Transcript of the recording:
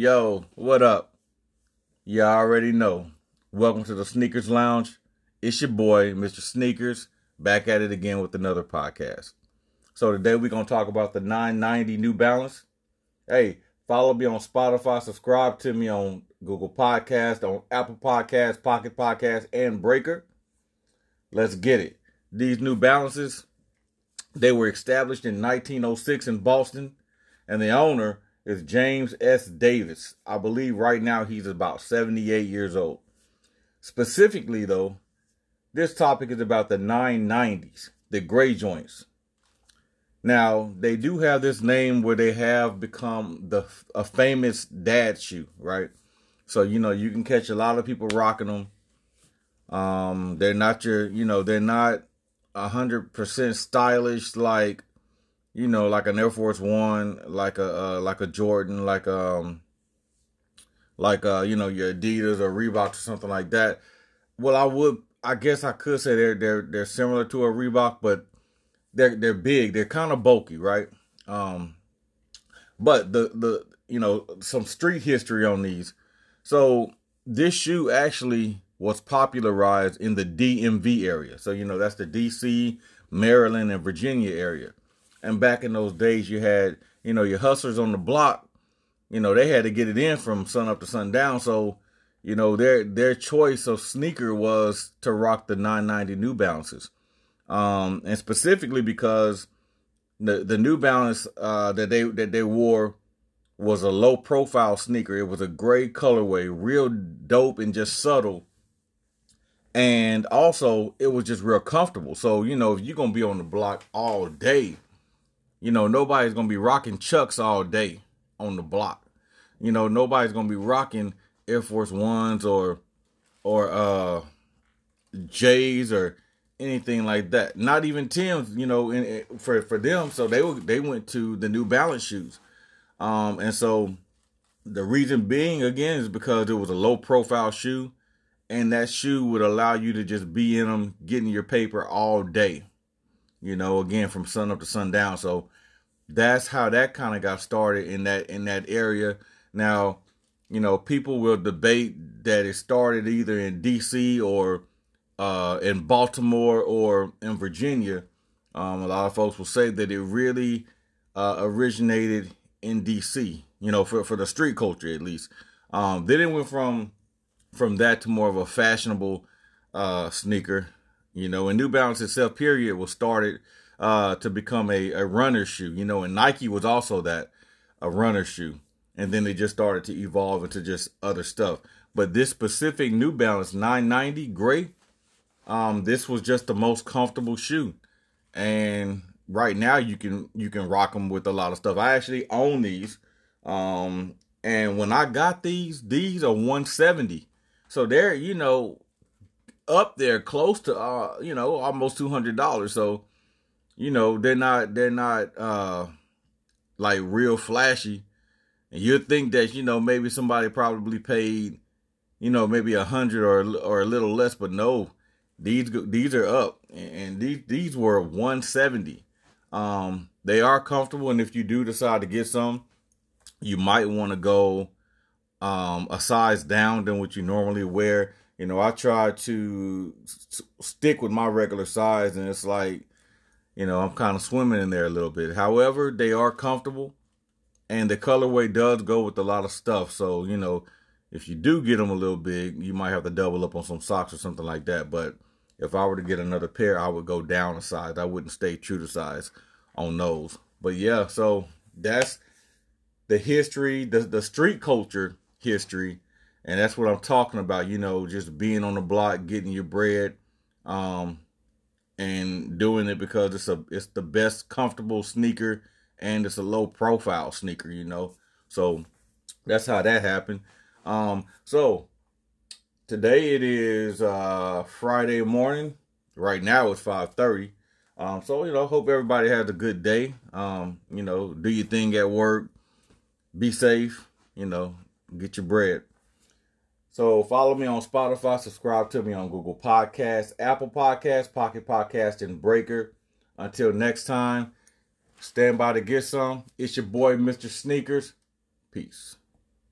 Yo, what up? Y'all already know. Welcome to the Sneakers Lounge. It's your boy, Mr. Sneakers, back at it again with another podcast. So today we're gonna talk about the 990 New Balance. Hey, follow me on Spotify, subscribe to me on Google Podcast, on Apple Podcast, Pocket Podcast, and Breaker. Let's get it. These New Balances, they were established in 1906 in Boston, and the owner is James S. Davis. I believe right now he's about 78 years old. Specifically, though, this topic is about the 990s, the gray joints. Now, they do have this name where they have become the a famous dad shoe, right? So, you know, you can catch a lot of people rocking them. Um, they're not your, you know, they're not a hundred percent stylish like you know, like an Air Force One, like a uh, like a Jordan, like um, like uh, you know, your Adidas or Reebok or something like that. Well, I would, I guess I could say they're they're they're similar to a Reebok, but they're they're big, they're kind of bulky, right? Um, but the the you know some street history on these. So this shoe actually was popularized in the DMV area. So you know that's the DC, Maryland, and Virginia area. And back in those days, you had, you know, your hustlers on the block, you know, they had to get it in from sun up to sundown. So, you know, their their choice of sneaker was to rock the 990 New Balances. Um, and specifically because the the New Balance uh, that they that they wore was a low profile sneaker. It was a gray colorway, real dope and just subtle. And also, it was just real comfortable. So, you know, if you're to be on the block all day, you know, nobody's gonna be rocking Chucks all day on the block. You know, nobody's gonna be rocking Air Force Ones or or uh J's or anything like that. Not even Tim's. You know, in, for for them. So they were they went to the New Balance shoes, um, and so the reason being again is because it was a low profile shoe, and that shoe would allow you to just be in them, getting your paper all day you know, again from sun up to sundown. So that's how that kind of got started in that in that area. Now, you know, people will debate that it started either in DC or uh, in Baltimore or in Virginia. Um, a lot of folks will say that it really uh, originated in DC. You know, for for the street culture at least. Um, then it went from from that to more of a fashionable uh, sneaker you know, and New Balance itself, period, was started uh, to become a, a runner shoe. You know, and Nike was also that a runner shoe, and then they just started to evolve into just other stuff. But this specific New Balance 990 gray, um, this was just the most comfortable shoe, and right now you can you can rock them with a lot of stuff. I actually own these, um, and when I got these, these are 170. So they're you know up there close to uh you know almost two hundred dollars. So you know they're not they're not uh like real flashy. And you'd think that you know maybe somebody probably paid you know maybe a hundred or or a little less, but no, these these are up and these these were one seventy. Um, they are comfortable, and if you do decide to get some, you might want to go um a size down than what you normally wear you know, I try to stick with my regular size, and it's like, you know, I'm kind of swimming in there a little bit. However, they are comfortable, and the colorway does go with a lot of stuff. So, you know, if you do get them a little big, you might have to double up on some socks or something like that. But if I were to get another pair, I would go down a size. I wouldn't stay true to size on those. But yeah, so that's the history, the the street culture history and that's what I'm talking about. You know, just being on the block, getting your bread, um, and doing it because it's a it's the best comfortable sneaker and it's a low profile sneaker. You know, so that's how that happened. Um, so today it is uh Friday morning. Right now it's five thirty. Um, so you know, hope everybody has a good day. Um, you know, do your thing at work. Be safe. You know, get your bread. So follow me on Spotify, subscribe to me on Google Podcasts, Apple Podcasts, Pocket Podcast, and Breaker. Until next time, stand by to get some. It's your boy, Mr. Sneakers. Peace.